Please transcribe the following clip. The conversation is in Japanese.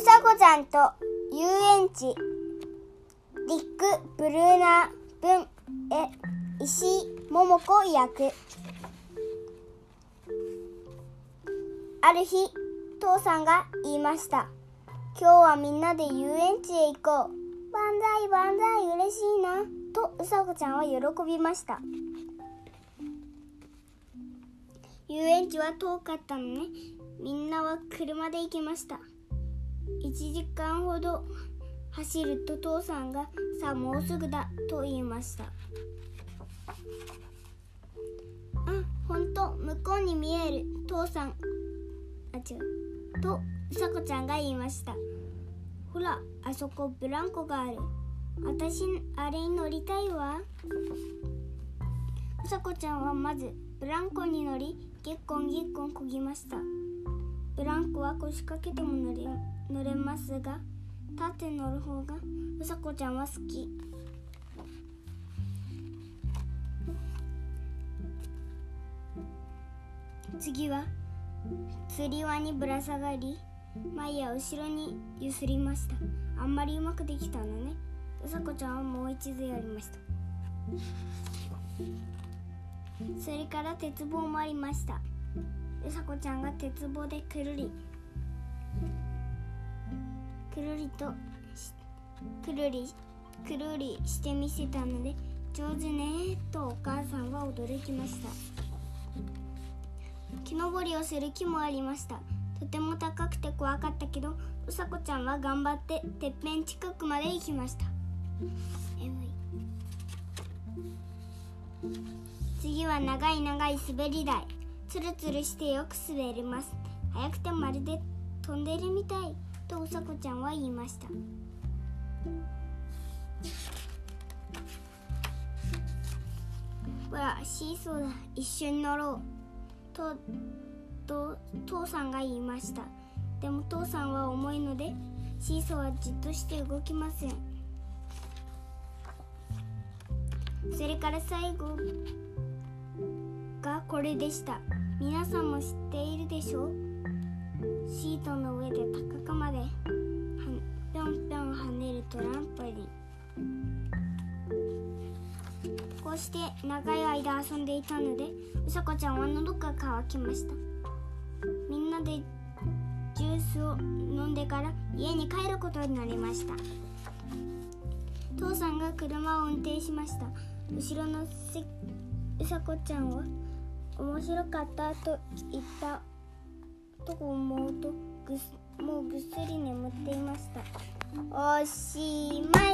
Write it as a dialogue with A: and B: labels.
A: さこちゃんと遊園地。リック・ブルーナ文え石井桃子役ある日父さんが言いました今日はみんなで遊園地へ行こう。万歳万歳嬉しいな。とうさこちゃんは喜びました。遊園地は遠かったのね。みんなは車で行きました。1時間ほど走ると父さんが「さあもうすぐだ」と言いましたあ本当向こうに見える。父さんあ違う。とうさこちゃんが言いましたほらあそこブランコがある。私あれに乗りたいわ。うさこちゃんはまずブランコに乗りぎっこんぎっこんこぎました。ブランコは腰掛けても乗れ乗れますが立って乗る方がうさこちゃんは好き。次は釣り輪にぶら下がり前や後ろにゆすりました。あんまりうまくできたのね。うさこちゃんはもう一度やりました。それから鉄棒もありました。うさこちゃんが鉄棒でくるり。くるりとくるりくるりしてみせたので上手ねとお母さんは驚きました。木登りをする木もありました。とても高くて怖かったけどうさこちゃんは頑張っててっぺん近くまで行きました。眠い。次は長い長い滑り台。つるつるしてよく滑ります。速くてまるで飛んでるみたい。とうさこちゃんは言いました。ほらシーソーだ。一緒に乗ろう。とと父さんが言いました。でも父さんは重いのでシーソーはじっとして動きません。それから最後。がこれでした。皆さんも知っているでしょう？シートの上で高くまでぴょんぴょん跳ねるトランポリン。こうして長い間遊んでいたのでうさこちゃんは喉が渇きました。みんなでジュースを飲んでから家に帰ることになりました。父さんが車を運転しました。後ろのうさこちゃんは面白かったと言ったと思うとぐすもうぐっすり眠っていました。おしまい。